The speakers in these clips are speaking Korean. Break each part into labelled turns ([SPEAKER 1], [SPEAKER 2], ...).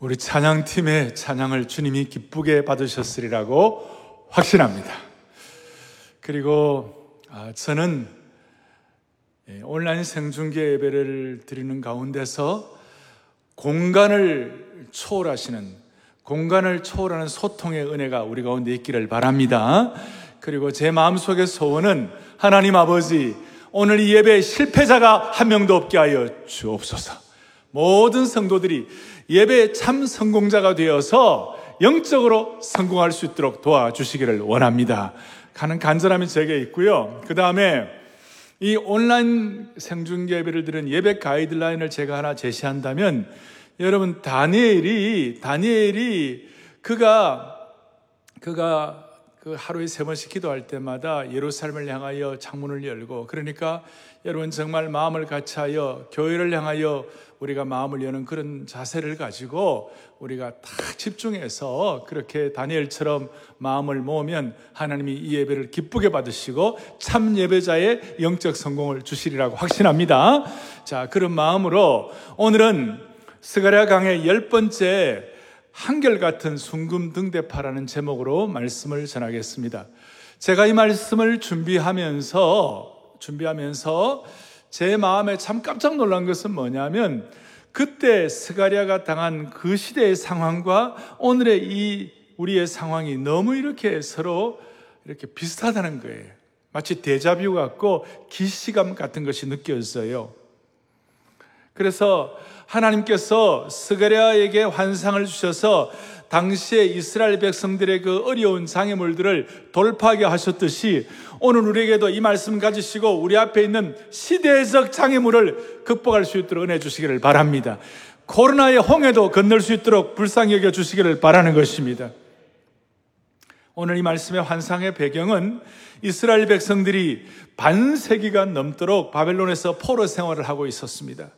[SPEAKER 1] 우리 찬양팀의 찬양을 주님이 기쁘게 받으셨으리라고 확신합니다. 그리고 아, 저는 예, 온라인 생중계 예배를 드리는 가운데서 공간을 초월하시는 공간을 초월하는 소통의 은혜가 우리 가운데 있기를 바랍니다. 그리고 제 마음속의 소원은 하나님 아버지 오늘 이 예배에 실패자가 한 명도 없게 하여 주옵소서. 모든 성도들이 예배의 참 성공자가 되어서 영적으로 성공할 수 있도록 도와주시기를 원합니다. 가는 간절함이 제게 있고요. 그 다음에 이 온라인 생중계 예배를 들은 예배 가이드라인을 제가 하나 제시한다면 여러분 다니엘이 다니엘이 그가 그가 그 하루에 세 번씩 기도할 때마다 예루살렘을 향하여 창문을 열고 그러니까 여러분 정말 마음을 같이하여 교회를 향하여 우리가 마음을 여는 그런 자세를 가지고 우리가 딱 집중해서 그렇게 다니엘처럼 마음을 모으면 하나님이 이 예배를 기쁘게 받으시고 참 예배자의 영적 성공을 주시리라고 확신합니다. 자, 그런 마음으로 오늘은 스가랴 강의 열 번째 한결같은 순금등대파라는 제목으로 말씀을 전하겠습니다. 제가 이 말씀을 준비하면서 준비하면서 제 마음에 참 깜짝 놀란 것은 뭐냐면 그때 스가리아가 당한 그 시대의 상황과 오늘의 이 우리의 상황이 너무 이렇게 서로 이렇게 비슷하다는 거예요. 마치 대자뷰 같고 기시감 같은 것이 느껴졌어요. 그래서 하나님께서 스가랴에게 환상을 주셔서 당시에 이스라엘 백성들의 그 어려운 장애물들을 돌파하게 하셨듯이 오늘 우리에게도 이 말씀 가지시고 우리 앞에 있는 시대적 장애물을 극복할 수 있도록 은혜 주시기를 바랍니다. 코로나의 홍해도 건널 수 있도록 불쌍히 여겨 주시기를 바라는 것입니다. 오늘 이 말씀의 환상의 배경은 이스라엘 백성들이 반세기가 넘도록 바벨론에서 포로 생활을 하고 있었습니다.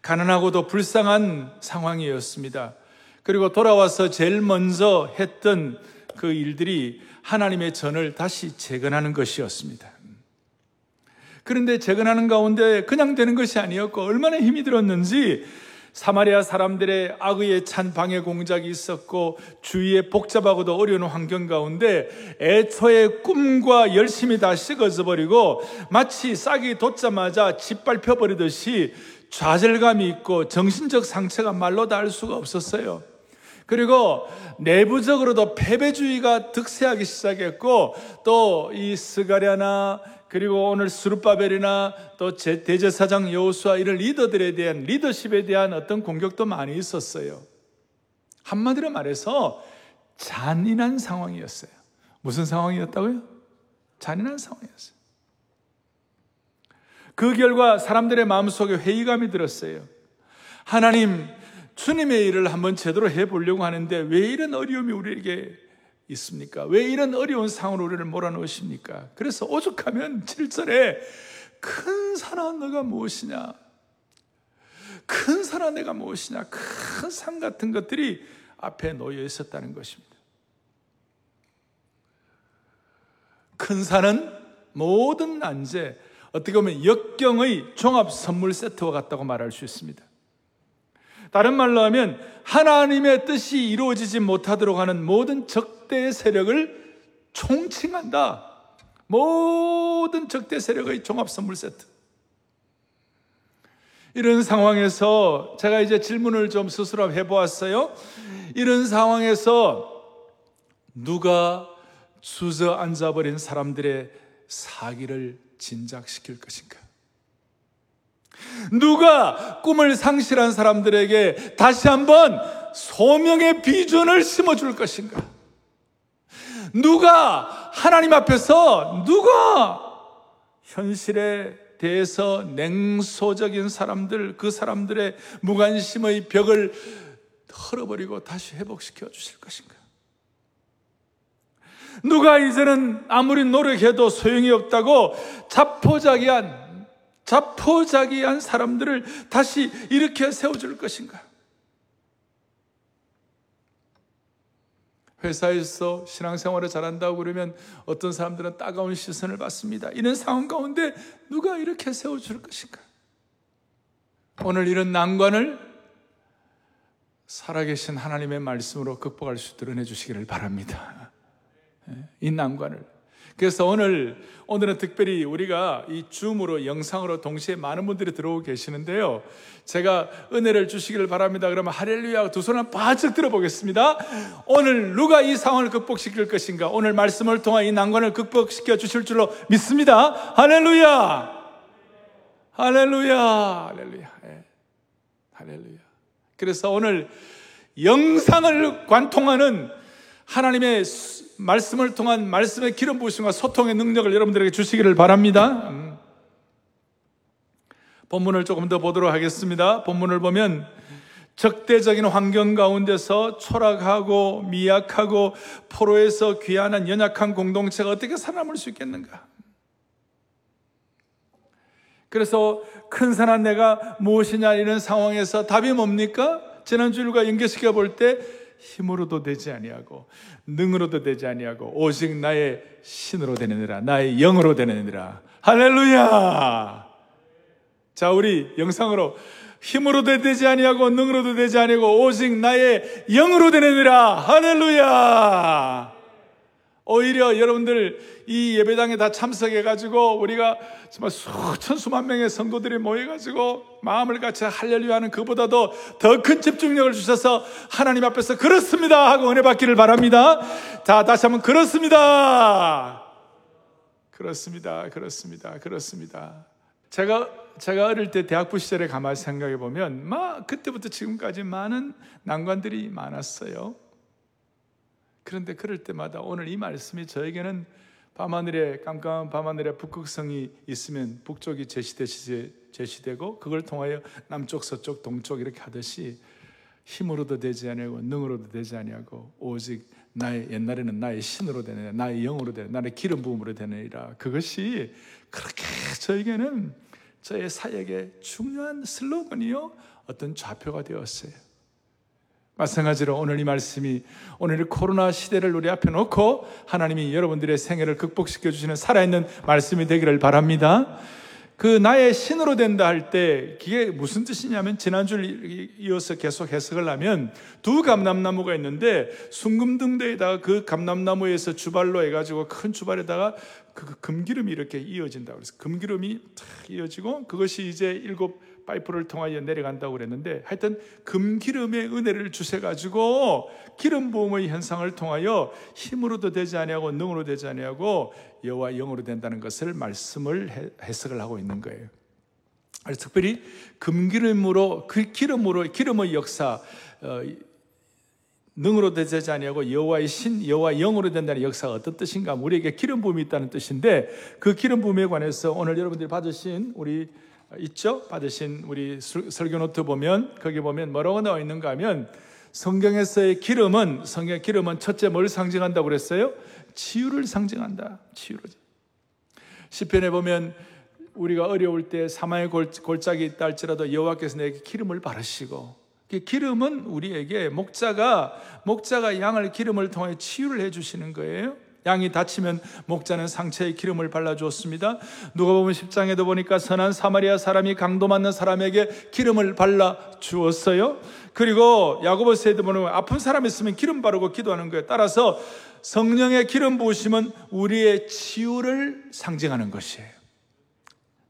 [SPEAKER 1] 가난하고도 불쌍한 상황이었습니다. 그리고 돌아와서 제일 먼저 했던 그 일들이 하나님의 전을 다시 재건하는 것이었습니다. 그런데 재건하는 가운데 그냥 되는 것이 아니었고 얼마나 힘이 들었는지 사마리아 사람들의 악의에 찬 방해 공작이 있었고 주위에 복잡하고도 어려운 환경 가운데 애초에 꿈과 열심이 다 식어져 버리고 마치 싹이 돋자마자 짓밟혀 버리듯이 좌절감이 있고 정신적 상처가 말로 다할 수가 없었어요. 그리고 내부적으로도 패배주의가 득세하기 시작했고 또 이 스가랴나 그리고 오늘 수르바벨이나 또 대제사장 여호수아 이런 리더들에 대한 리더십에 대한 어떤 공격도 많이 있었어요. 한마디로 말해서 잔인한 상황이었어요. 무슨 상황이었다고요? 잔인한 상황이었어요. 그 결과 사람들의 마음속에 회의감이 들었어요. 하나님, 주님의 일을 한번 제대로 해보려고 하는데 왜 이런 어려움이 우리에게 있습니까? 왜 이런 어려운 상황으로 우리를 몰아넣으십니까? 그래서 오죽하면 7절에 큰 사랑 너가 무엇이냐? 큰 사랑 내가 무엇이냐? 큰산 같은 것들이 앞에 놓여 있었다는 것입니다. 큰 산은 모든 난제, 어떻게 보면 역경의 종합 선물 세트와 같다고 말할 수 있습니다. 다른 말로 하면 하나님의 뜻이 이루어지지 못하도록 하는 모든 적대 세력을 총칭한다. 모든 적대 세력의 종합 선물 세트. 이런 상황에서 제가 이제 질문을 좀 스스로 해보았어요. 이런 상황에서 누가 주저앉아버린 사람들의 사기를 진작시킬 것인가? 누가 꿈을 상실한 사람들에게 다시 한번 소명의 비전을 심어줄 것인가? 누가 하나님 앞에서 누가 현실에 대해서 냉소적인 사람들, 그 사람들의 무관심의 벽을 털어버리고 다시 회복시켜 주실 것인가? 누가 이제는 아무리 노력해도 소용이 없다고 자포자기한, 자포자기한 사람들을 다시 일으켜 세워줄 것인가? 회사에서 신앙생활을 잘한다고 그러면 어떤 사람들은 따가운 시선을 받습니다. 이런 상황 가운데 누가 이렇게 세워줄 것인가? 오늘 이런 난관을 살아계신 하나님의 말씀으로 극복할 수 있도록 해주시기를 바랍니다. 예, 이 난관을. 그래서 오늘, 오늘은 특별히 우리가 이 줌으로 영상으로 동시에 많은 분들이 들어오고 계시는데요. 제가 은혜를 주시기를 바랍니다. 그러면 할렐루야 두 손을 바짝 들어보겠습니다. 오늘 누가 이 상황을 극복시킬 것인가? 오늘 말씀을 통해 이 난관을 극복시켜 주실 줄로 믿습니다. 할렐루야! 할렐루야! 할렐루야! 네. 할렐루야. 그래서 오늘 영상을 관통하는 하나님의 말씀을 통한 말씀의 기름 부으심과 소통의 능력을 여러분들에게 주시기를 바랍니다. 음. 본문을 조금 더 보도록 하겠습니다. 본문을 보면 적대적인 환경 가운데서 초락하고 미약하고 포로에서 귀환한 연약한 공동체가 어떻게 살아남을 수 있겠는가? 그래서 큰 산한 내가 무엇이냐 이런 상황에서 답이 뭡니까? 지난주일과 연결시켜 볼 때 힘으로도 되지 아니하고 능으로도 되지 아니하고 오직 나의 신으로 되느니라 나의 영으로 되느니라. 할렐루야! 자 우리 영상으로 힘으로도 되지 아니하고 능으로도 되지 아니하고 오직 나의 영으로 되느니라. 할렐루야 오히려 여러분들 이 예배당에 다 참석해가지고 우리가 정말 수천 수만 명의 성도들이 모여가지고 마음을 같이 할렐루야 하는 그보다도 더 큰 집중력을 주셔서 하나님 앞에서 그렇습니다 하고 은혜 받기를 바랍니다. 자, 다시 한번 그렇습니다. 그렇습니다. 그렇습니다. 그렇습니다. 제가 제가 어릴 때 대학부 시절에 가만히 생각해 보면 막 그때부터 지금까지 많은 난관들이 많았어요. 그런데 그럴 때마다 오늘 이 말씀이 저에게는 밤하늘에 깜깜한 밤하늘에 북극성이 있으면 북쪽이 제시되시, 제시되 고 그걸 통하여 남쪽 서쪽 동쪽 이렇게 하듯이 힘으로도 되지 아니하고 능으로도 되지 아니하고 오직 나의 옛날에는 나의 신으로 되느냐 나의 영으로 되느냐 나의 기름 부음으로 되느니라. 그것이 그렇게 저에게는 저의 사역의 중요한 슬로건이요. 어떤 좌표가 되었어요 마찬가지로 오늘 이 말씀이 오늘 이 코로나 시대를 우리 앞에 놓고 하나님이 여러분들의 생애를 극복시켜 주시는 살아있는 말씀이 되기를 바랍니다. 그 나의 신으로 된다 할 때 그게 무슨 뜻이냐면 지난주를 이어서 계속 해석을 하면 두 감람나무가 있는데 순금등대에다가 그 감람나무에서 주발로 해가지고 큰 주발에다가 그 금기름이 이렇게 이어진다 그래서 금기름이 탁 이어지고 그것이 이제 일곱 파이프를 통하여 내려간다고 그랬는데 하여튼 금기름의 은혜를 주셔 가지고 기름 부음의 현상을 통하여 힘으로도 되지 아니하고 능으로 되지 아니하고 여호와 영으로 된다는 것을 말씀을 해석을 하고 있는 거예요. 그래서 특별히 금기름으로 그 기름으로 기름의 역사 어, 능으로 되지 아니하고 여호와의 신 여호와 영으로 된다는 역사가 어떤 뜻인가? 우리에게 기름 부음이 있다는 뜻인데 그 기름 부음에 관해서 오늘 여러분들이 받으신 우리 있죠? 받으신 우리 설교 노트 보면 거기 보면 뭐라고 나와 있는가 하면 성경에서의 기름은 성경의 기름은 첫째 뭘 상징한다고 그랬어요? 치유를 상징한다. 치유를. 시편에 보면 우리가 어려울 때 사망의 골짜기 있다 할지라도 여호와께서 내게 기름을 바르시고 그 기름은 우리에게 목자가 목자가 양을 기름을 통해 치유를 해 주시는 거예요. 양이 다치면 목자는 상처에 기름을 발라주었습니다. 누가 보면 10장에도 보니까 선한 사마리아 사람이 강도 맞는 사람에게 기름을 발라주었어요. 그리고 야고보스에도 보면 아픈 사람 있으면 기름 바르고 기도하는 거예요. 따라서 성령의 기름 부으심은 우리의 치유를 상징하는 것이에요.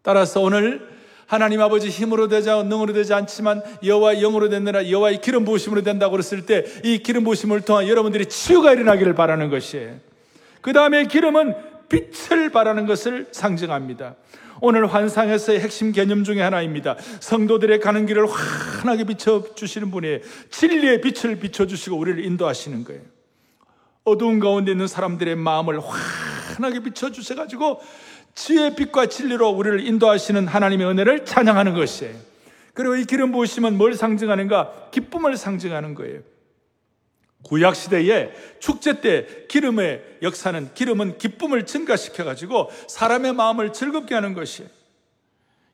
[SPEAKER 1] 따라서 오늘 하나님 아버지 힘으로 않고 능으로 되지 않지만 여호와 영으로 됐느라 여호와의 기름 부으심으로 된다고 그랬을 때 이 기름 부으심을 통한 여러분들이 치유가 일어나기를 바라는 것이에요. 그 다음에 기름은 빛을 발하는 것을 상징합니다. 오늘 환상에서의 핵심 개념 중에 하나입니다. 성도들의 가는 길을 환하게 비춰주시는 분이 진리의 빛을 비춰주시고 우리를 인도하시는 거예요. 어두운 가운데 있는 사람들의 마음을 환하게 비춰주셔가지고 지혜의 빛과 진리로 우리를 인도하시는 하나님의 은혜를 찬양하는 것이에요. 그리고 이 기름 부으심은 뭘 상징하는가? 기쁨을 상징하는 거예요. 구약 시대에 축제 때 기름의 역사는 기름은 기쁨을 증가시켜 가지고 사람의 마음을 즐겁게 하는 것이에요.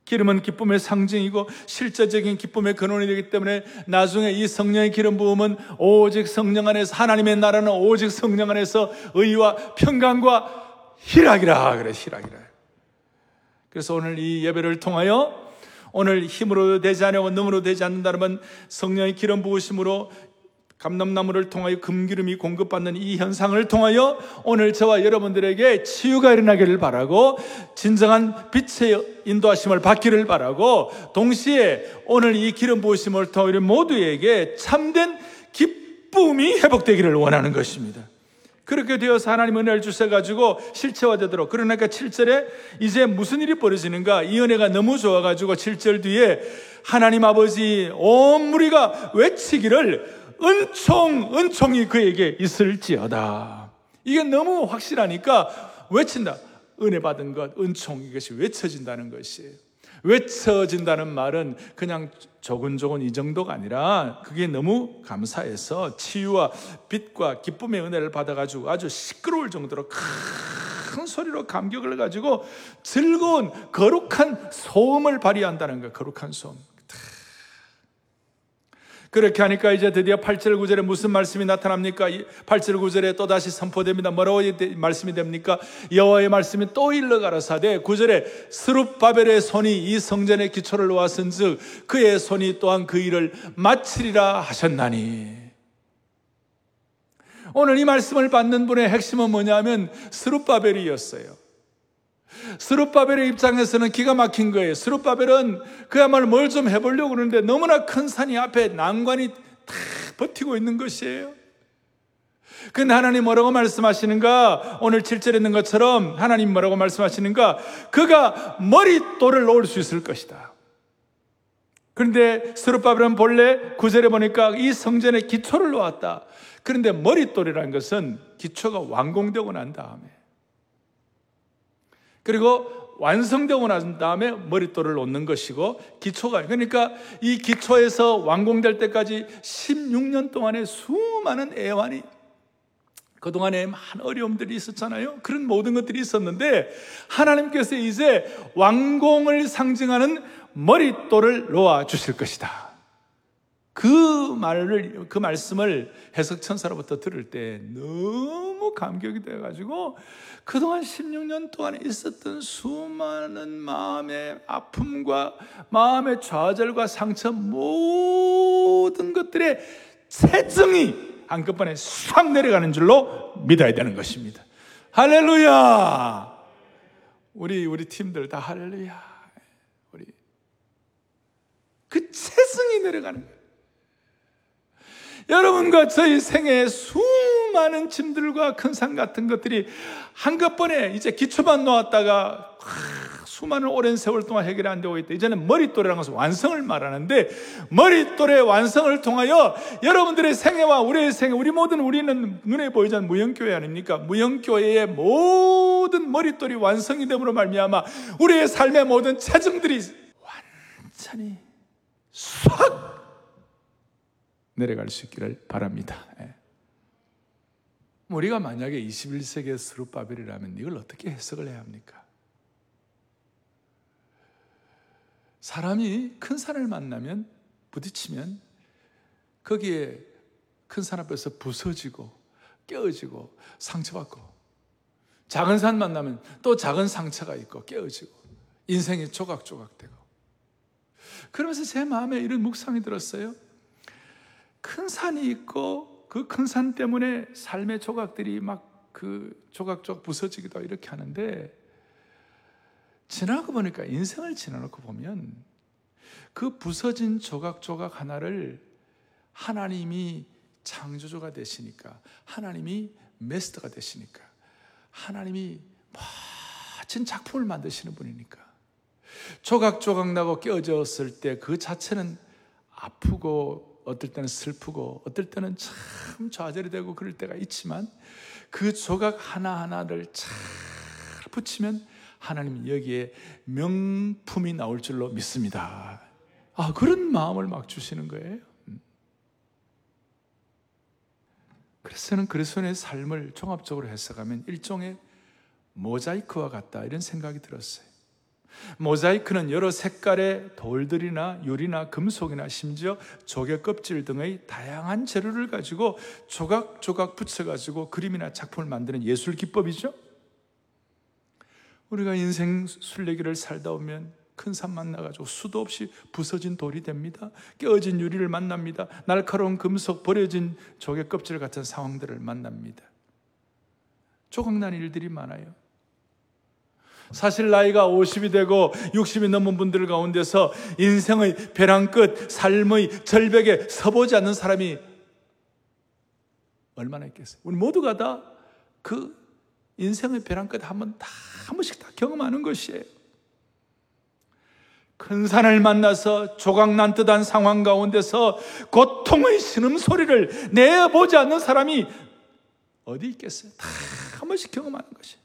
[SPEAKER 1] 기름은 기쁨의 상징이고 실제적인 기쁨의 근원이 되기 때문에 나중에 이 성령의 기름 부음은 오직 성령 안에서 하나님의 나라는 오직 성령 안에서 의와 평강과 희락이라 그래 희락이라. 그래서 오늘 이 예배를 통하여 오늘 힘으로 되지 않고 능으로 되지 않는다면 성령의 기름 부으심으로 감람나무를 통하여 금기름이 공급받는 이 현상을 통하여 오늘 저와 여러분들에게 치유가 일어나기를 바라고 진정한 빛의 인도하심을 받기를 바라고 동시에 오늘 이 기름 부으심을 통하여 모두에게 참된 기쁨이 회복되기를 원하는 것입니다. 그렇게 되어서 하나님 은혜를 주셔가지고 실체화되도록. 그러니까 7절에 이제 무슨 일이 벌어지는가? 이 은혜가 너무 좋아가지고 7절 뒤에 하나님 아버지 온 무리가 외치기를 은총, 은총이 그에게 있을지어다. 이게 너무 확실하니까 외친다. 은혜 받은 것, 은총 이것이 외쳐진다는 것이에요. 외쳐진다는 말은 그냥 조근조근 이 정도가 아니라 그게 너무 감사해서 치유와 빛과 기쁨의 은혜를 받아가지고 아주 시끄러울 정도로 큰 소리로 감격을 가지고 즐거운 거룩한 소음을 발휘한다는 거예요. 거룩한 소음. 그렇게 하니까 이제 드디어 8절 9절에 무슨 말씀이 나타납니까? 8절 9절에 또다시 선포됩니다. 뭐라고 말씀이 됩니까? 여호와의 말씀이 또 일러 가라사대 9절에 스룹바벨의 손이 이 성전의 기초를 놓았은즉 그의 손이 또한 그 일을 마치리라 하셨나니 오늘 이 말씀을 받는 분의 핵심은 뭐냐면 스룹바벨이었어요. 스룹바벨의 입장에서는 기가 막힌 거예요. 스룹바벨은 그야말로 뭘 좀 해보려고 그러는데 너무나 큰 산이 앞에 난관이 다 버티고 있는 것이에요. 근데 하나님 뭐라고 말씀하시는가? 오늘 7절에 있는 것처럼 하나님 뭐라고 말씀하시는가? 그가 머릿돌을 놓을 수 있을 것이다. 그런데 스룹바벨은 본래 구절에 보니까 이 성전의 기초를 놓았다. 그런데 머릿돌이라는 것은 기초가 완공되고 난 다음에 그리고 완성되고 난 다음에 머릿돌을 놓는 것이고 기초가 그러니까 이 기초에서 완공될 때까지 16년 동안의 수많은 애환이 그동안에 많은 어려움들이 있었잖아요. 그런 모든 것들이 있었는데 하나님께서 이제 완공을 상징하는 머릿돌을 놓아 주실 것이다. 그 말을 그 말씀을 해석 천사로부터 들을 때 너무 감격이 되어 가지고 그동안 16년 동안 있었던 수많은 마음의 아픔과 마음의 좌절과 상처 모든 것들의 체증이 한꺼번에 싹 내려가는 줄로 믿어야 되는 것입니다. 할렐루야! 우리, 우리 팀들 다 할렐루야. 우리. 그 체증이 내려가는 거예요. 여러분과 저희 생애에 수많은 짐들과 큰 산 같은 것들이 한꺼번에 이제 기초만 놓았다가 수많은 오랜 세월 동안 해결이 안 되고 있다. 이제는 머릿돌이라는 것은 완성을 말하는데 머릿돌의 완성을 통하여 여러분들의 생애와 우리의 생애, 우리 모든 우리는 눈에 보이지 않는 무형교회 아닙니까? 무형교회의 모든 머릿돌이 완성이 됨으로 말미암아 우리의 삶의 모든 체증들이 완전히 싹 내려갈 수 있기를 바랍니다. 예. 우리가 만약에 21세기의 스룹바벨이라면 이걸 어떻게 해석을 해야 합니까? 사람이 큰 산을 만나면 부딪히면 거기에 큰 산 앞에서 부서지고 깨어지고 상처받고 작은 산 만나면 또 작은 상처가 있고 깨어지고 인생이 조각조각 되고 그러면서 제 마음에 이런 묵상이 들었어요. 큰 산이 있고 그 큰 산 때문에 삶의 조각들이 막 그 조각조각 부서지기도 이렇게 하는데 지나고 보니까 인생을 지나놓고 보면 그 부서진 조각조각 하나를 하나님이 창조주가 되시니까 하나님이 메스터가 되시니까 하나님이 멋진 작품을 만드시는 분이니까 조각조각 나고 깨어졌을 때 그 자체는 아프고 어떨 때는 슬프고 어떨 때는 참 좌절이 되고 그럴 때가 있지만 그 조각 하나하나를 잘 붙이면 하나님 여기에 명품이 나올 줄로 믿습니다. 아, 그런 마음을 막 주시는 거예요. 음. 그래서 저는 그리스도의 삶을 종합적으로 해석하면 일종의 모자이크와 같다 이런 생각이 들었어요. 모자이크는 여러 색깔의 돌들이나 유리나 금속이나 심지어 조개 껍질 등의 다양한 재료를 가지고 조각조각 붙여가지고 그림이나 작품을 만드는 예술 기법이죠. 우리가 인생 순례기를 살다 보면 큰 산 만나가지고 수도 없이 부서진 돌이 됩니다. 깨어진 유리를 만납니다. 날카로운 금속, 버려진 조개 껍질 같은 상황들을 만납니다. 조각난 일들이 많아요. 사실 나이가 50이 되고 60이 넘은 분들 가운데서 인생의 벼랑 끝, 삶의 절벽에 서보지 않는 사람이 얼마나 있겠어요? 우리 모두가 다 그 인생의 벼랑 끝 한 번 다 한 번씩 다 경험하는 것이에요. 큰 산을 만나서 조각난 듯한 상황 가운데서 고통의 신음소리를 내보지 않는 사람이 어디 있겠어요? 다 한 번씩 경험하는 것이.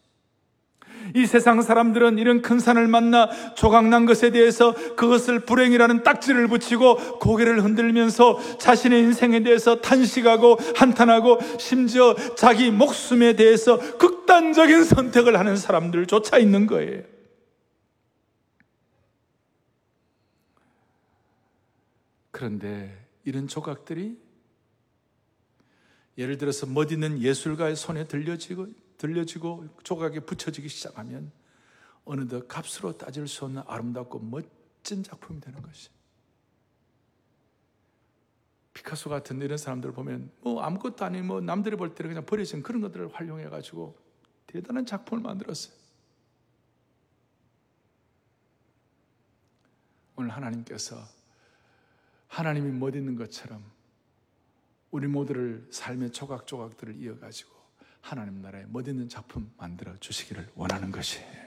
[SPEAKER 1] 이 세상 사람들은 이런 큰 산을 만나 조각난 것에 대해서 그것을 불행이라는 딱지를 붙이고 고개를 흔들면서 자신의 인생에 대해서 탄식하고 한탄하고 심지어 자기 목숨에 대해서 극단적인 선택을 하는 사람들조차 있는 거예요. 그런데 이런 조각들이 예를 들어서 멋있는 예술가의 손에 들려지고 들려지고 조각에 붙여지기 시작하면 어느덧 값으로 따질 수 없는 아름답고 멋진 작품이 되는 것이. 피카소 같은 이런 사람들 보면 뭐 아무것도 아닌 뭐 남들이 볼 때는 그냥 버려진 그런 것들을 활용해 가지고 대단한 작품을 만들었어요. 오늘 하나님께서 하나님이 못 있는 것처럼 우리 모두를 삶의 조각조각들을 이어가지고 하나님 나라에 멋있는 작품 만들어 주시기를 원하는 것이에요.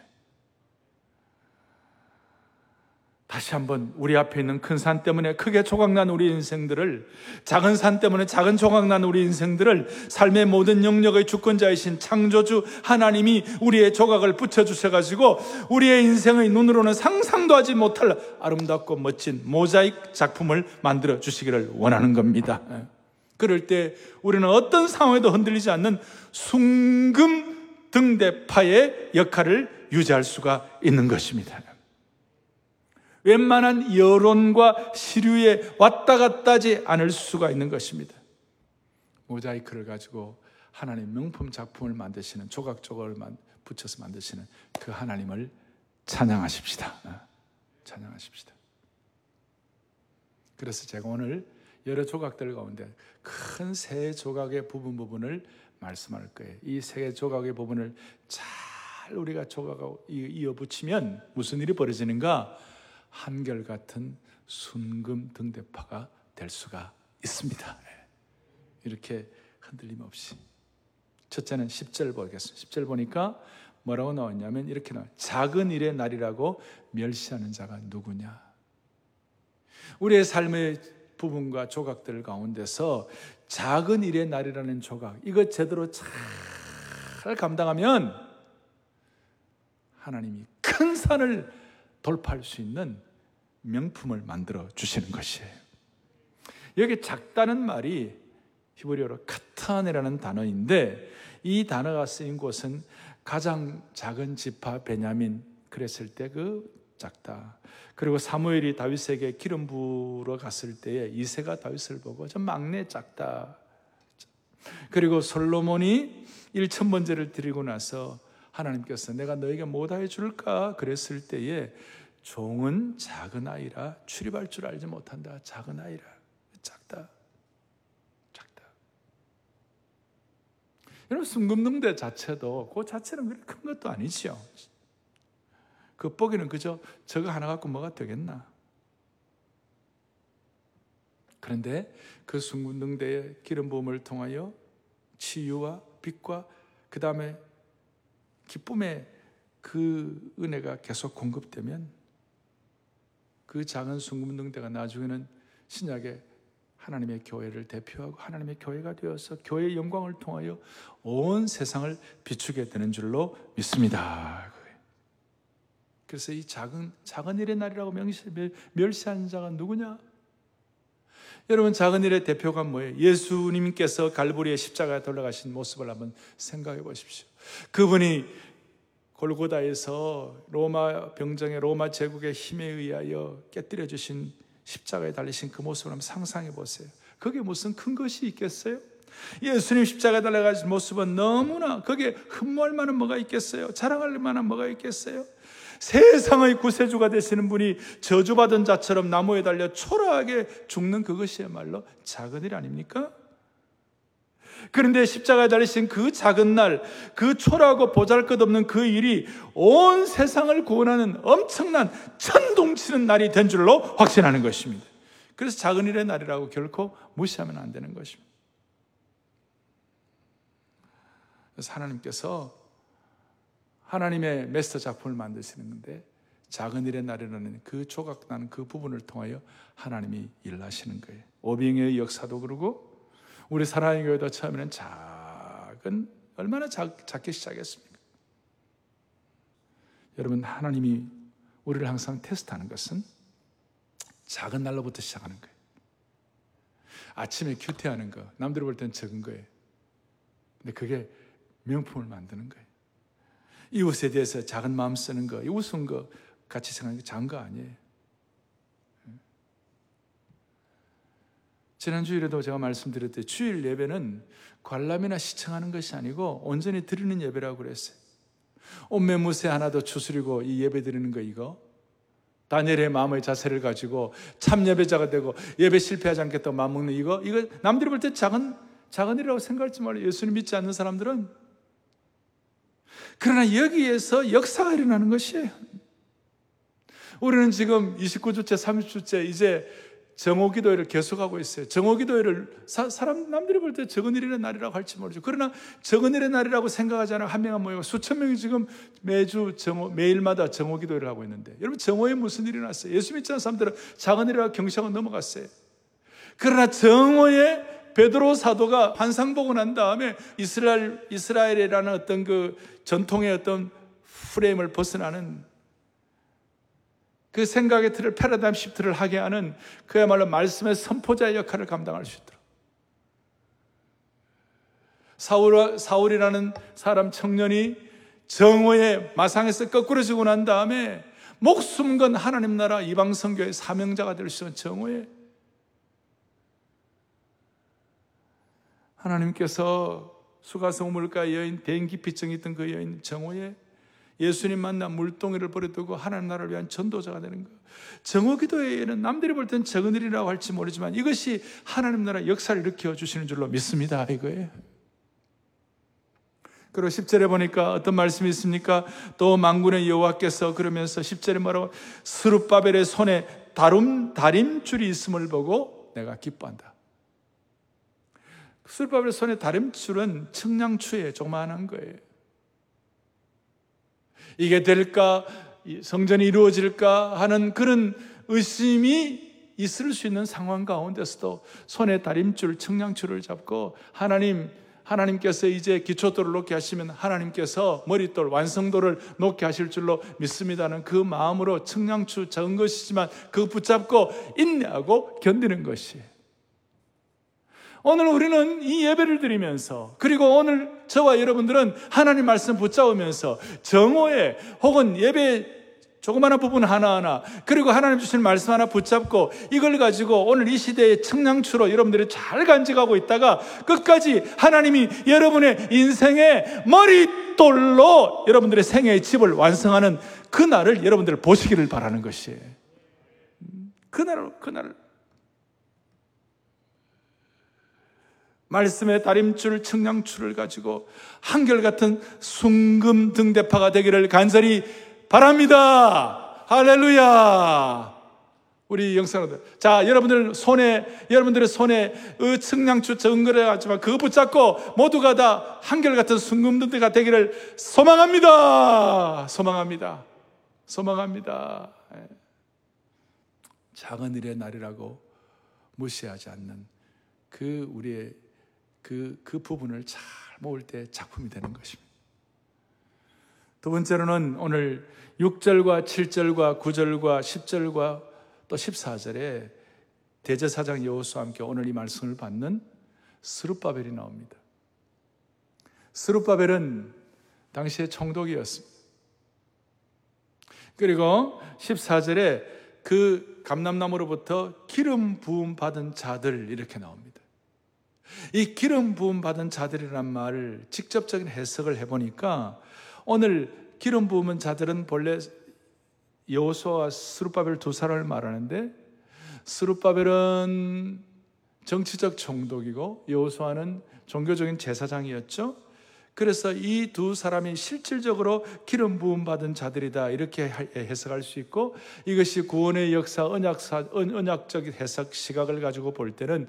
[SPEAKER 1] 다시 한번 우리 앞에 있는 큰 산 때문에 크게 조각난 우리 인생들을 작은 산 때문에 작은 조각난 우리 인생들을 삶의 모든 영역의 주권자이신 창조주 하나님이 우리의 조각을 붙여주셔가지고 우리의 인생의 눈으로는 상상도 하지 못할 아름답고 멋진 모자익 작품을 만들어 주시기를 원하는 겁니다. 그럴 때 우리는 어떤 상황에도 흔들리지 않는 순금 등대파의 역할을 유지할 수가 있는 것입니다. 웬만한 여론과 시류에 왔다 갔다 하지 않을 수가 있는 것입니다. 모자이크를 가지고 하나님 명품 작품을 만드시는 조각 조각을 붙여서 만드시는 그 하나님을 찬양하십시다. 어, 찬양하십시다. 그래서 제가 오늘 여러 조각들 가운데 큰 세 조각의 부분 부분을 말씀할 거예요. 이 세 조각의 부분을 잘 우리가 조각하고 이어 붙이면 무슨 일이 벌어지는가? 한결 같은 순금 등대파가 될 수가 있습니다. 네. 이렇게 흔들림 없이. 첫째는 10절 보겠습니다. 10절 보니까 뭐라고 나왔냐면 이렇게 나와요. 작은 일의 날이라고 멸시하는 자가 누구냐? 우리의 삶의 부분과 조각들 가운데서 작은 일의 날이라는 조각, 이거 제대로 잘 감당하면 하나님이 큰 산을 돌파할 수 있는 명품을 만들어 주시는 것이에요. 여기 작다는 말이 히브리어로 카타네라는 단어인데 이 단어가 쓰인 곳은 가장 작은 지파 베냐민 그랬을 때 그 작다. 그리고 사무엘이 다윗에게 기름 부러 갔을 때에 이세가 다윗을 보고 저 막내 작다. 그리고 솔로몬이 1천 번제를 드리고 나서 하나님께서 내가 너에게 뭐다 해줄까? 그랬을 때에 종은 작은 아이라 출입할 줄 알지 못한다. 작은 아이라. 작다. 작다. 여러분, 순금능대 자체도 그 자체는 그렇게 큰 것도 아니지요. 겉보기는 그저 저거 하나 갖고 뭐가 되겠나. 그런데 그 순금능대의 기름 부음을 통하여 치유와 빛과 그 다음에 기쁨의 그 은혜가 계속 공급되면 그 작은 순금능대가 나중에는 신약의 하나님의 교회를 대표하고 하나님의 교회가 되어서 교회의 영광을 통하여 온 세상을 비추게 되는 줄로 믿습니다. 그래서 이 작은 작은 일의 날이라고 명시, 멸시한 자가 누구냐? 여러분 작은 일의 대표가 뭐예요? 예수님께서 갈보리의 십자가에 돌아가신 모습을 한번 생각해 보십시오. 그분이 골고다에서 로마 병정의 로마 제국의 힘에 의하여 깨뜨려 주신 십자가에 달리신 그 모습을 한번 상상해 보세요. 그게 무슨 큰 것이 있겠어요? 예수님 십자가에 달려가신 모습은 너무나 거기에 흠모할 만한 뭐가 있겠어요? 자랑할 만한 뭐가 있겠어요? 세상의 구세주가 되시는 분이 저주받은 자처럼 나무에 달려 초라하게 죽는 그것이야말로 작은 일 아닙니까? 그런데 십자가에 달리신 그 작은 날, 그 초라하고 보잘 것 없는 그 일이 온 세상을 구원하는 엄청난 천둥치는 날이 된 줄로 확신하는 것입니다. 그래서 작은 일의 날이라고 결코 무시하면 안 되는 것입니다. 그래서 하나님께서 하나님의 메스터 작품을 만드시는데 작은 일의 날에는 그 조각나는 그 부분을 통하여 하나님이 일하시는 거예요. 오빙의 역사도 그러고 우리 사랑의 교회도 처음에는 작은 얼마나 작, 작게 시작했습니까? 여러분 하나님이 우리를 항상 테스트하는 것은 작은 날로부터 시작하는 거예요. 아침에 큐티하는 거 남들이 볼땐 적은 거예요. 근데 그게 명품을 만드는 거예요. 이웃에 대해서 작은 마음 쓰는 거, 이웃은 거 같이 생각하는 게 작은 거 아니에요. 지난 주일에도 제가 말씀드렸듯이 주일 예배는 관람이나 시청하는 것이 아니고 온전히 드리는 예배라고 그랬어요. 온매무새 하나도 추스리고 이 예배 드리는 거 이거 다니엘의 마음의 자세를 가지고 참 예배자가 되고 예배 실패하지 않겠다고 마음 먹는 이거 이거 남들이 볼 때 작은 작은 일이라고 생각할지 말아요. 예수님 믿지 않는 사람들은 그러나 여기에서 역사가 일어나는 것이에요. 우리는 지금 29주째, 30주째 이제 정오 기도회를 계속하고 있어요. 정오 기도회를 사, 람 남들이 볼 때 적은 일의 날이라고 할지 모르죠. 그러나 적은 일의 날이라고 생각하지 않아 한 명 한 모이고 수천 명이 지금 매주 정오 매일마다 정오 기도회를 하고 있는데 여러분 정오에 무슨 일이 났어요? 예수 믿지 않는 사람들은 작은 일이라고 경시하고 넘어갔어요. 그러나 정오에 베드로 사도가 환상 보고 난 다음에 이스라엘 이스라엘이라는 어떤 그 전통의 어떤 프레임을 벗어나는 그 생각의 틀을 패러다임 시프트를 하게 하는 그야말로 말씀의 선포자의 역할을 감당할 수 있도록. 사울, 사울이라는 사람 청년이 정오의 마상에서 거꾸로 지고 난 다음에 목숨 건 하나님 나라 이방 선교의 사명자가 될 수 있는 정오에 하나님께서 수가성 물가 여인 대인기피증이 있던 그 여인 정오에 예수님 만나 물동이를 버려두고 하나님 나라를 위한 전도자가 되는 거. 정오 기도회에는 남들이 볼 땐 적은 일이라고 할지 모르지만 이것이 하나님 나라 역사를 일으켜 주시는 줄로 믿습니다. 이거예요. 그리고 10절에 보니까 어떤 말씀이 있습니까? 또 망군의 여호와께서 그러면서 10절에 뭐라고 스룹바벨의 손에 다름 다림줄이 있음을 보고 내가 기뻐한다. 스룹바벨의 손에 다림줄은 청량추에 조그마한 거예요. 이게 될까? 성전이 이루어질까? 하는 그런 의심이 있을 수 있는 상황 가운데서도 손에 다림줄, 청량줄을 잡고 하나님, 하나님께서 이제 기초돌을 놓게 하시면 하나님께서 머릿돌, 완성도를 놓게 하실 줄로 믿습니다는 그 마음으로 청량추 적은 것이지만 그 붙잡고 인내하고 견디는 것이에요. 오늘 우리는 이 예배를 드리면서 그리고 오늘 저와 여러분들은 하나님 말씀 붙잡으면서 정오에 혹은 예배 조그마한 부분 하나하나 그리고 하나님 주신 말씀 하나 붙잡고 이걸 가지고 오늘 이 시대의 청량추로 여러분들이 잘 간직하고 있다가 끝까지 하나님이 여러분의 인생의 머릿돌로 여러분들의 생애의 집을 완성하는 그날을 여러분들 보시기를 바라는 것이에요. 그날을 그날 말씀의 다림줄, 청량줄을 가지고 한결같은 순금 등대파가 되기를 간절히 바랍니다. 할렐루야. 우리 영상들. 자, 여러분들 손에, 여러분들의 손에 의 청량추 정글에 갔지만 그거 붙잡고 모두가 다 한결같은 순금등대가 되기를 소망합니다. 소망합니다. 소망합니다. 예. 작은 일의 날이라고 무시하지 않는 그 우리의 그, 그 부분을 잘 모을 때 작품이 되는 것입니다. 두 번째로는 오늘 6절과 7절과 9절과 10절과 또 14절에 대제사장 여호수와 함께 오늘 이 말씀을 받는 스룹바벨이 나옵니다. 스룹바벨은 당시의 총독이었습니다. 그리고 14절에 그 감람나무로부터 기름 부음 받은 자들 이렇게 나옵니다. 이 기름 부음 받은 자들이란 말을 직접적인 해석을 해보니까 오늘 기름 부음은 자들은 본래 여호수아와 스룹바벨 두 사람을 말하는데 스룹바벨은 정치적 총독이고 여호수아는 종교적인 제사장이었죠. 그래서 이 두 사람이 실질적으로 기름 부음 받은 자들이다 이렇게 해석할 수 있고 이것이 구원의 역사 언약사 언약적 해석 시각을 가지고 볼 때는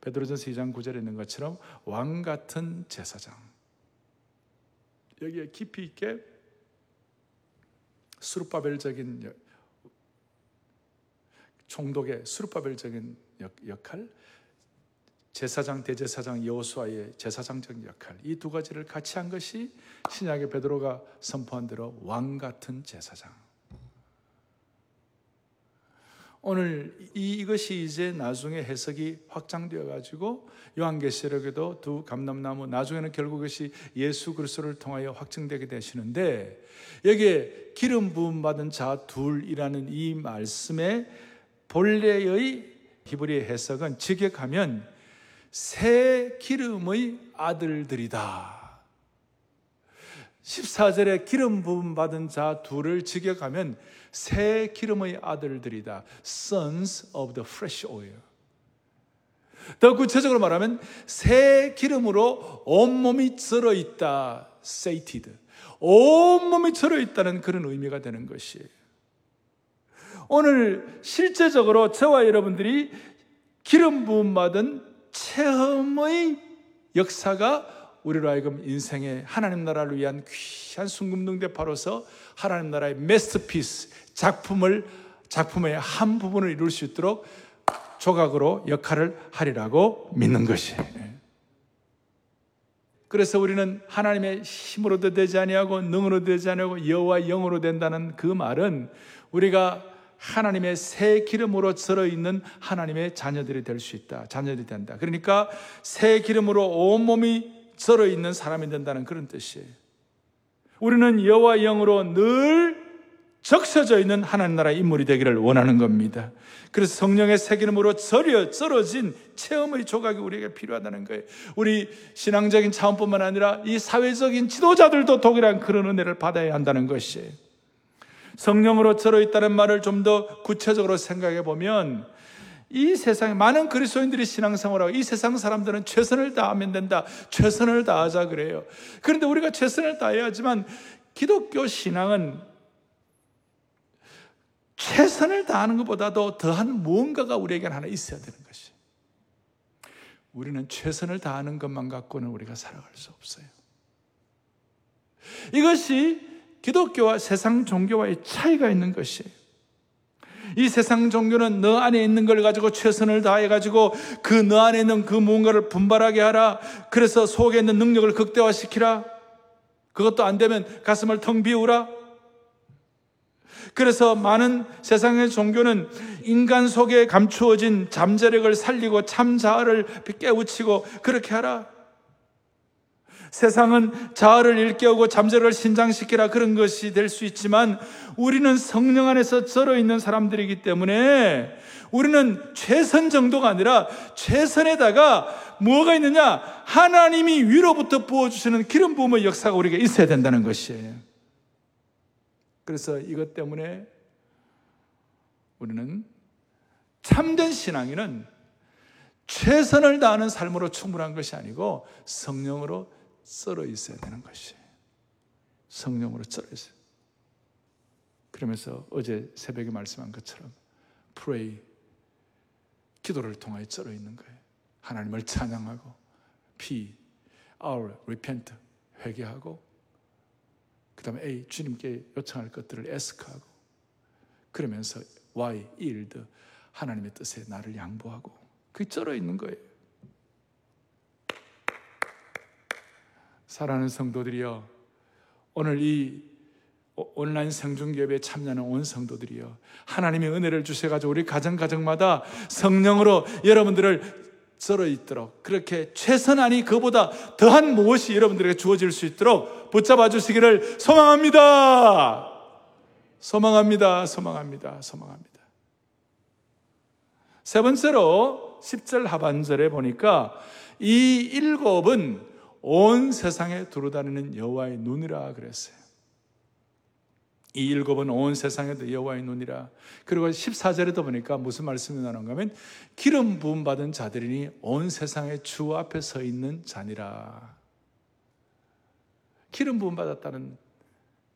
[SPEAKER 1] 베드로전서 2장 9절에 있는 것처럼 왕 같은 제사장 여기에 깊이 있게 수르바벨적인 총독의 수르바벨적인 역할 제사장 대제사장 여호수아의 제사장적 역할 이 두 가지를 같이 한 것이 신약의 베드로가 선포한 대로 왕 같은 제사장. 오늘 이, 이것이 이제 나중에 해석이 확장되어 가지고 요한계시록에도 두 감람나무 나중에는 결국 이것이 예수 그리스도를 통하여 확증되게 되시는데 여기에 기름 부음 받은 자 둘이라는 이 말씀의 본래의 히브리 해석은 직역하면 새 기름의 아들들이다. 14절에 기름 부음 받은 자 둘을 직역하면 새 기름의 아들들이다. Sons of the fresh oil. 더 구체적으로 말하면 새 기름으로 온몸이 썰어 있다. sated. 온몸이 썰어 있다는 그런 의미가 되는 것이에요. 오늘 실제적으로 저와 여러분들이 기름 부음 받은 체험의 역사가 우리로 하여금 인생의 하나님 나라를 위한 귀한 순금능대파로서 하나님 나라의 메스터피스 작품을 작품의 한 부분을 이룰 수 있도록 조각으로 역할을 하리라고 믿는 것이에요. 그래서 우리는 하나님의 힘으로도 되지 아니하고 능으로 되지 아니하고 여호와 영으로 된다는 그 말은 우리가 하나님의 새 기름으로 절어 있는 하나님의 자녀들이 될 수 있다. 자녀들이 된다. 그러니까 새 기름으로 온 몸이 절어 있는 사람이 된다는 그런 뜻이에요. 우리는 여호와 영으로 늘 적셔져 있는 하나님 나라 인물이 되기를 원하는 겁니다. 그래서 성령의 새 기름으로 절여 썰어진 체험의 조각이 우리에게 필요하다는 거예요. 우리 신앙적인 차원뿐만 아니라 이 사회적인 지도자들도 독일한 그런 은혜를 받아야 한다는 것이에요. 성령으로 절어 있다는 말을 좀 더 구체적으로 생각해 보면 이 세상에 많은 그리스도인들이 신앙생활 하고 이 세상 사람들은 최선을 다하면 된다. 최선을 다하자 그래요. 그런데 우리가 최선을 다해야 하지만 기독교 신앙은 최선을 다하는 것보다도 더한 무언가가 우리에게 하나 있어야 되는 것이. 우리는 최선을 다하는 것만 갖고는 우리가 살아갈 수 없어요. 이것이 기독교와 세상 종교와의 차이가 있는 것이에요. 이 세상 종교는 너 안에 있는 걸 가지고 최선을 다해 가지고 그 너 안에 있는 그 무언가를 분발하게 하라. 그래서 속에 있는 능력을 극대화시키라. 그것도 안 되면 가슴을 텅 비우라. 그래서 많은 세상의 종교는 인간 속에 감추어진 잠재력을 살리고 참자아를 깨우치고 그렇게 하라. 세상은 자아를 일깨우고 잠재력을 신장시키라 그런 것이 될 수 있지만 우리는 성령 안에서 절어 있는 사람들이기 때문에 우리는 최선 정도가 아니라 최선에다가 뭐가 있느냐? 하나님이 위로부터 부어주시는 기름 부음의 역사가 우리가 있어야 된다는 것이에요. 그래서 이것 때문에 우리는 참된 신앙인은 최선을 다하는 삶으로 충분한 것이 아니고 성령으로 썰어 있어야 되는 것이에요. 성령으로 썰어 있어요. 그러면서 어제 새벽에 말씀한 것처럼 pray 기도를 통하여 썰어 있는 거예요. 하나님을 찬양하고 P our repent 회개하고 그 다음에 A 주님께 요청할 것들을 에스크하고 그러면서 Y yield 하나님의 뜻에 나를 양보하고 그게 쩔어 있는 거예요. 사랑하는 성도들이여 오늘 이 온라인 생중교회에 참여하는 온 성도들이여 하나님의 은혜를 주셔가지고 우리 가정 가정마다 성령으로 여러분들을 썰어 있도록 그렇게 최선 아니 그보다 더한 무엇이 여러분들에게 주어질 수 있도록 붙잡아 주시기를 소망합니다. 소망합니다. 소망합니다. 소망합니다. 세 번째로 10절 하반절에 보니까 이 일곱은 온 세상에 두루다니는 여호와의 눈이라 그랬어요. 이 일곱은 온 세상에도 여호와의 눈이라. 그리고 14절에도 보니까 무슨 말씀이 나는가 하면 기름 부음 받은 자들이니 온 세상의 주 앞에 서 있는 자니라. 기름 부음 받았다는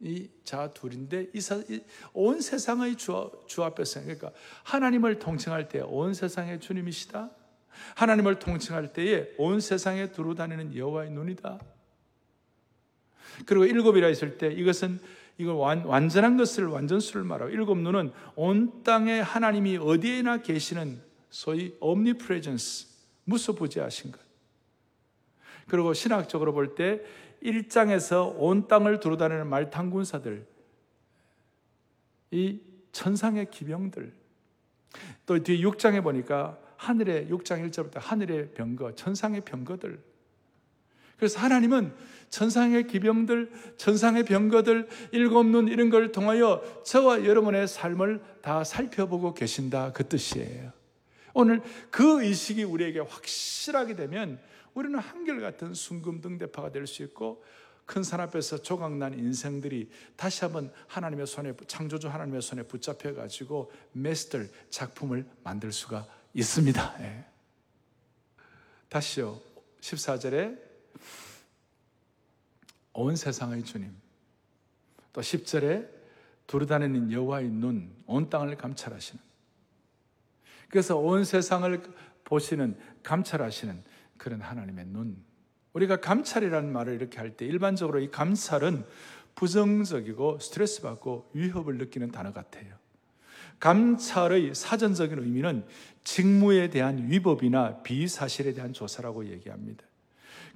[SPEAKER 1] 이 자 둘인데 온 세상의 주, 주 앞에서 그러니까 하나님을 통칭할 때 온 세상의 주님이시다. 하나님을 통칭할 때에 온 세상에 두루 다니는 여호와의 눈이다. 그리고 일곱이라 했을 때 이것은 이걸 완, 완전한 것을 완전수를 말하고 일곱 눈은 온 땅에 하나님이 어디에나 계시는 소위 omnipresence 무소부지하신 것. 그리고 신학적으로 볼 때 1장에서 온 땅을 두루 다니는 말탄군사들 이 천상의 기병들 또 뒤에 6장에 보니까 하늘의 6장 1절부터 하늘의 병거, 천상의 병거들 그래서 하나님은 천상의 기병들, 천상의 병거들, 일곱 눈 이런 걸 통하여 저와 여러분의 삶을 다 살펴보고 계신다 그 뜻이에요. 오늘 그 의식이 우리에게 확실하게 되면 우리는 한결같은 순금등대파가 될 수 있고 큰 산 앞에서 조각난 인생들이 다시 한번 하나님의 손에 창조주 하나님의 손에 붙잡혀 가지고 메스터 작품을 만들 수가 있습니다. 예. 다시요. 14절에 온 세상의 주님. 또 10절에 두루다니는 여호와의 눈, 온 땅을 감찰하시는. 그래서 온 세상을 보시는 감찰하시는 그런 하나님의 눈. 우리가 감찰이라는 말을 이렇게 할 때 일반적으로 이 감찰은 부정적이고 스트레스 받고 위협을 느끼는 단어 같아요. 감찰의 사전적인 의미는 직무에 대한 위법이나 비사실에 대한 조사라고 얘기합니다.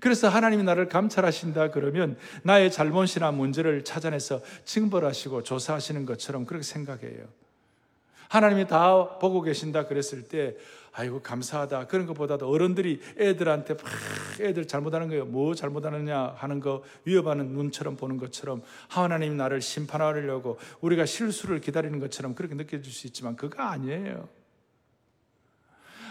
[SPEAKER 1] 그래서 하나님이 나를 감찰하신다 그러면 나의 잘못이나 문제를 찾아내서 징벌하시고 조사하시는 것처럼 그렇게 생각해요. 하나님이 다 보고 계신다 그랬을 때 아이고 감사하다 그런 것보다도 어른들이 애들한테 막 애들 잘못하는 거예요. 뭐 잘못하느냐 하는 거 위협하는 눈처럼 보는 것처럼 하나님이 나를 심판하려고 우리가 실수를 기다리는 것처럼 그렇게 느껴질 수 있지만 그거 아니에요.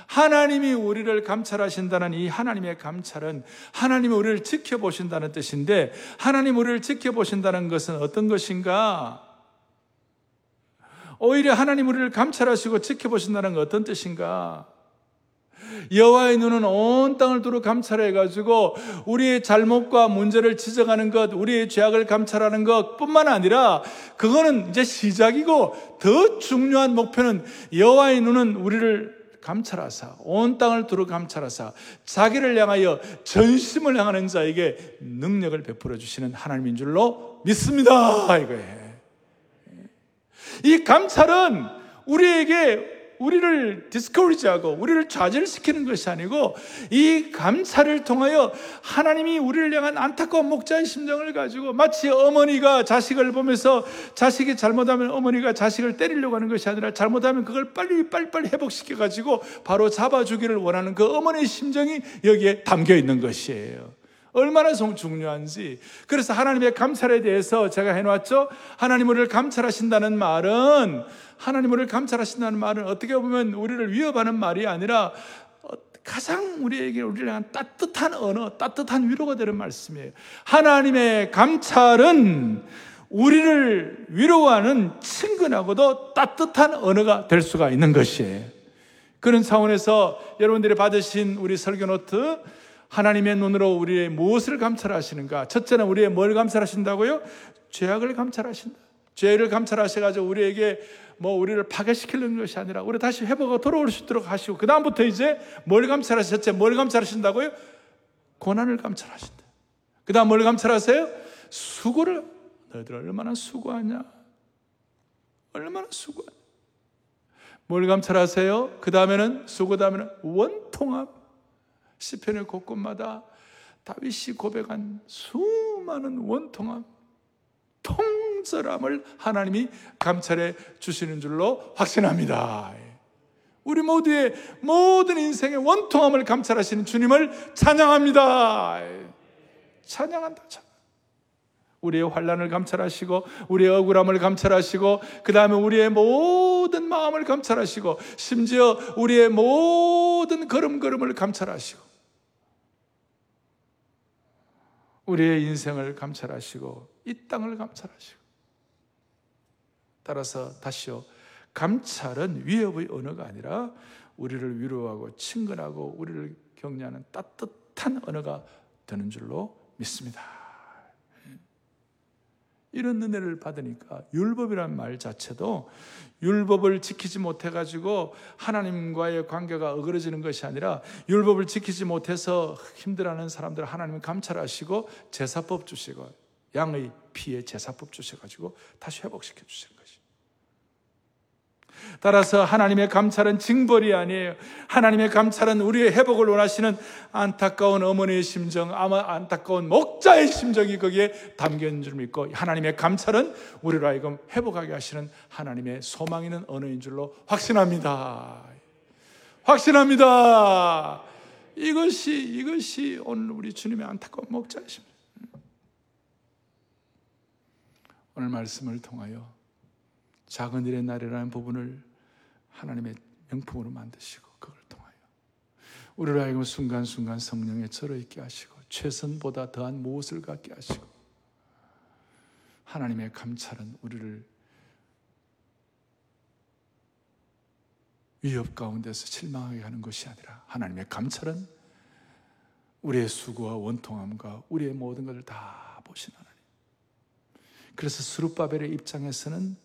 [SPEAKER 1] 하나님이 우리를 감찰하신다는 이 하나님의 감찰은 하나님이 우리를 지켜보신다는 뜻인데 하나님 우리를 지켜보신다는 것은 어떤 것인가? 오히려 하나님 우리를 감찰하시고 지켜보신다는 건 어떤 뜻인가? 여호와의 눈은 온 땅을 두루 감찰해 가지고 우리의 잘못과 문제를 지적하는 것, 우리의 죄악을 감찰하는 것뿐만 아니라 그거는 이제 시작이고 더 중요한 목표는 여호와의 눈은 우리를 감찰하사 온 땅을 두루 감찰하사 자기를 향하여 전심을 향하는 자에게 능력을 베풀어 주시는 하나님인 줄로 믿습니다. 이거예요. 이 감찰은 우리에게 우리를 디스커리지하고 우리를 좌절시키는 것이 아니고 이 감사를 통하여 하나님이 우리를 향한 안타까운 목자의 심정을 가지고 마치 어머니가 자식을 보면서 자식이 잘못하면 어머니가 자식을 때리려고 하는 것이 아니라 잘못하면 그걸 빨리 빨리 빨리 회복시켜 가지고 바로 잡아주기를 원하는 그 어머니의 심정이 여기에 담겨 있는 것이에요. 얼마나 중요한지. 그래서 하나님의 감찰에 대해서 제가 해놓았죠. 하나님 우리를 감찰하신다는 말은 하나님 우리를 감찰하신다는 말은 어떻게 보면 우리를 위협하는 말이 아니라 가장 우리에게 우리를 향한 따뜻한 언어, 따뜻한 위로가 되는 말씀이에요. 하나님의 감찰은 우리를 위로하는 친근하고도 따뜻한 언어가 될 수가 있는 것이에요. 그런 차원에서 여러분들이 받으신 우리 설교 노트 하나님의 눈으로 우리의 무엇을 감찰하시는가? 첫째는 우리의 뭘 감찰하신다고요? 죄악을 감찰하신다. 죄를 감찰하셔가지고 우리에게 뭐 우리를 파괴시키는 것이 아니라 우리 다시 회복하고 돌아올 수 있도록 하시고 그 다음부터 이제 뭘 감찰하셨죠? 뭘 감찰하신다고요? 고난을 감찰하신다. 그 다음 뭘 감찰하세요? 수고를 너희들 얼마나 수고하냐? 얼마나 수고하냐? 뭘 감찰하세요? 그 다음에는 수고 다음에는 원통함. 시편의 곳곳마다 다윗이 고백한 수많은 원통함, 통절함을 하나님이 감찰해 주시는 줄로 확신합니다. 우리 모두의 모든 인생의 원통함을 감찰하시는 주님을 찬양합니다. 찬양한다. 찬양. 우리의 환란을 감찰하시고 우리의 억울함을 감찰하시고 그 다음에 우리의 모든 마음을 감찰하시고 심지어 우리의 모든 걸음걸음을 감찰하시고 우리의 인생을 감찰하시고 이 땅을 감찰하시고 따라서 다시요. 감찰은 위협의 언어가 아니라 우리를 위로하고 친근하고 우리를 격려하는 따뜻한 언어가 되는 줄로 믿습니다. 이런 은혜를 받으니까 율법이란 말 자체도 율법을 지키지 못해 가지고 하나님과의 관계가 어그러지는 것이 아니라 율법을 지키지 못해서 힘들어하는 사람들 하나님을 감찰하시고 제사법 주시고 양의 피에 제사법 주셔 가지고 다시 회복시켜 주시는 따라서 하나님의 감찰은 징벌이 아니에요. 하나님의 감찰은 우리의 회복을 원하시는 안타까운 어머니의 심정, 아마 안타까운 목자의 심정이 거기에 담겨 있는 줄 믿고 하나님의 감찰은 우리로 하여금 회복하게 하시는 하나님의 소망 있는 언어인 줄로 확신합니다. 확신합니다. 이것이 이것이 오늘 우리 주님의 안타까운 심정. 오늘 말씀을 통하여 작은 일의 날이라는 부분을 하나님의 명품으로 만드시고 그걸 통하여 우리를 하여금 순간순간 성령에 절어 있게 하시고 최선보다 더한 무엇을 갖게 하시고 하나님의 감찰은 우리를 위협 가운데서 실망하게 하는 것이 아니라 하나님의 감찰은 우리의 수고와 원통함과 우리의 모든 것을 다 보신 하나님. 그래서 수르바벨의 입장에서는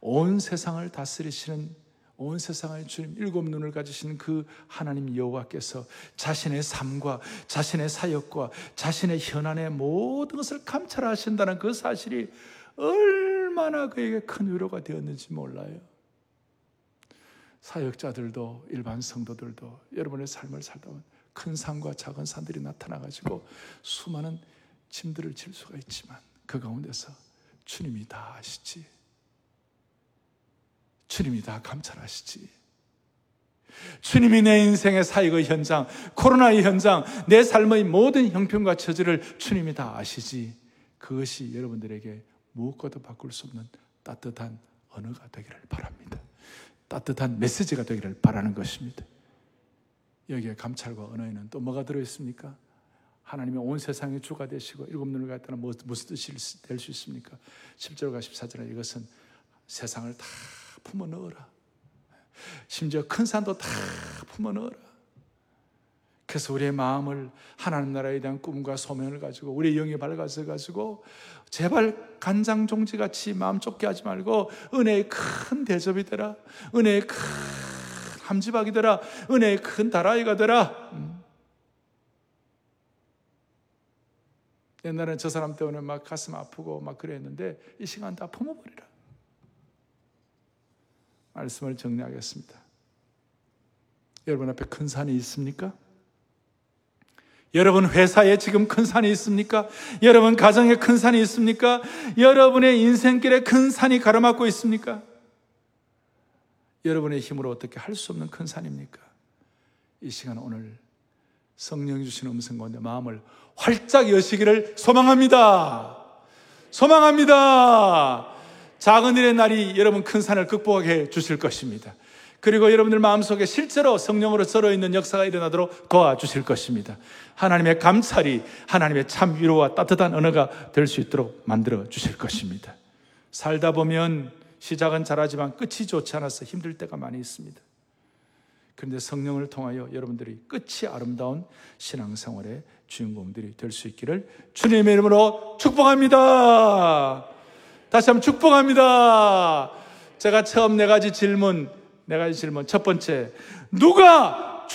[SPEAKER 1] 온 세상을 다스리시는 온 세상의 주님 일곱 눈을 가지신 그 하나님 여호와께서 자신의 삶과 자신의 사역과 자신의 현안의 모든 것을 감찰하신다는 그 사실이 얼마나 그에게 큰 위로가 되었는지 몰라요. 사역자들도 일반 성도들도 여러분의 삶을 살다 보면 큰 산과 작은 산들이 나타나 가지고 수많은 짐들을 질 수가 있지만 그 가운데서 주님이 다 아시지. 주님이 다 감찰하시지. 주님이 내 인생의 사역의 현장, 코로나의 현장, 내 삶의 모든 형편과 처지를 주님이 다 아시지. 그것이 여러분들에게 무엇과도 바꿀 수 없는 따뜻한 언어가 되기를 바랍니다. 따뜻한 메시지가 되기를 바라는 것입니다. 여기에 감찰과 언어에는 또 뭐가 들어있습니까? 하나님의 온 세상의 주가 되시고 일곱 눈을 갖다는 무슨 뜻이 될 수 있습니까? 10절과 14절에 이것은 세상을 다 품어 넣어라. 심지어 큰 산도 다 품어 넣어라. 그래서 우리의 마음을 하나님 나라에 대한 꿈과 소명을 가지고 우리의 영이 밝아서 가지고 제발 간장 종지 같이 마음 좁게 하지 말고 은혜의 큰 대접이 되라. 은혜의 큰 함지박이 되라. 은혜의 큰 다라이가 되라. 음. 옛날엔 저 사람 때문에 막 가슴 아프고 막 그랬는데 이 시간 다 품어버리라. 말씀을 정리하겠습니다. 여러분 앞에 큰 산이 있습니까? 여러분 회사에 지금 큰 산이 있습니까? 여러분 가정에 큰 산이 있습니까? 여러분의 인생길에 큰 산이 가로막고 있습니까? 여러분의 힘으로 어떻게 할 수 없는 큰 산입니까? 이 시간 오늘 성령 주신 음성 가운데 마음을 활짝 여시기를 소망합니다. 소망합니다. 작은 일의 날이 여러분 큰 산을 극복하게 해 주실 것입니다. 그리고 여러분들 마음속에 실제로 성령으로 썰어 있는 역사가 일어나도록 도와주실 것입니다. 하나님의 감찰이 하나님의 참 위로와 따뜻한 언어가 될 수 있도록 만들어 주실 것입니다. 살다 보면 시작은 잘하지만 끝이 좋지 않아서 힘들 때가 많이 있습니다. 그런데 성령을 통하여 여러분들이 끝이 아름다운 신앙생활의 주인공들이 될 수 있기를 주님의 이름으로 축복합니다. 다시 한번 축복합니다. 제가 처음 네 가지 질문, 네 가지 질문. 첫 번째, 누가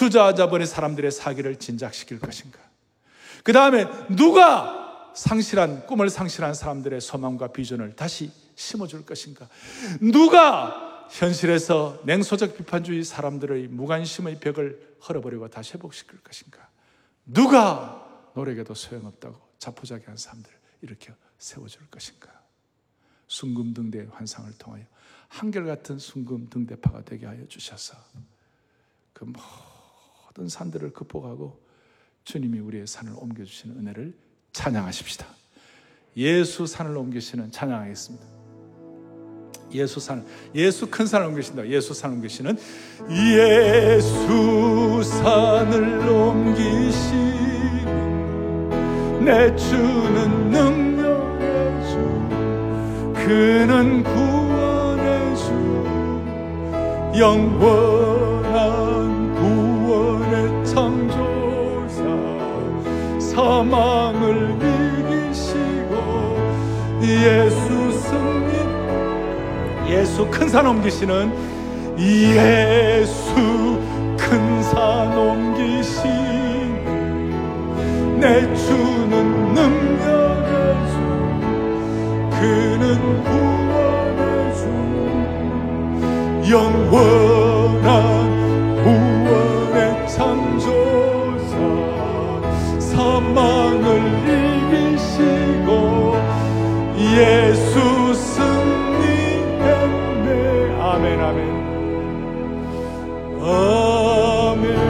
[SPEAKER 1] 버린 사람들의 사기를 진작시킬 것인가? 그 다음에 누가 상실한, 꿈을 상실한 사람들의 소망과 비전을 다시 심어줄 것인가? 누가 현실에서 냉소적 비판주의 사람들의 무관심의 벽을 헐어버리고 다시 회복시킬 것인가? 누가 노력에도 소용없다고 자포자기한 사람들을 이렇게 세워줄 것인가? 순금 등대 환상을 통하여 한결같은 순금 등대파가 되게 하여 주셔서 그 모든 산들을 극복하고 주님이 우리의 산을 옮겨주시는 은혜를 찬양하십시다. 예수 산을 옮기시는 찬양하겠습니다. 예수 산, 예수 큰 산을 옮기신다. 예수 산을 옮기시는 예수 산을 옮기시는 내 주는 능력의 주 그는 구원의 영원한 구원의 창조사. 사망을 이기시고 예수 승리 예수 큰 산 옮기시는 예수 큰 산 옮기신 내 주는 능력의 주 그는 구원의 주 영원한 구원의 창조사. 사망을 이기시고 예수 승리했네. 아멘 아멘. 아멘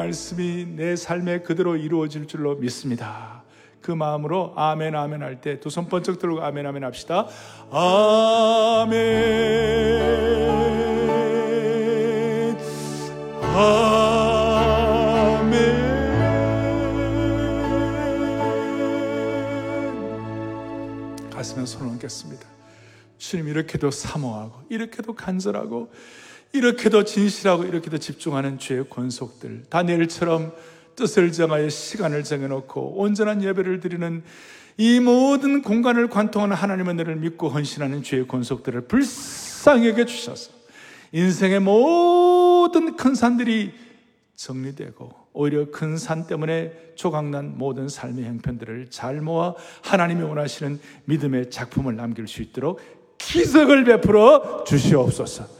[SPEAKER 1] 말씀이 내 삶에 그대로 이루어질 줄로 믿습니다. 그 마음으로 아멘 아멘 할 때 두 손 번쩍 들고 아멘 아멘 합시다. 아멘 아멘 가슴에 손을 얹겠습니다. 주님 이렇게도 사모하고 이렇게도 간절하고 이렇게도 진실하고 이렇게도 집중하는 죄의 권속들 다니엘처럼 뜻을 정하여 시간을 정해놓고 온전한 예배를 드리는 이 모든 공간을 관통하는 하나님의 은혜를 믿고 헌신하는 죄의 권속들을 여겨 주셔서 인생의 모든 큰 산들이 정리되고 오히려 큰 산 때문에 조각난 모든 삶의 형편들을 잘 모아 하나님이 원하시는 믿음의 작품을 남길 수 있도록 기적을 베풀어 주시옵소서.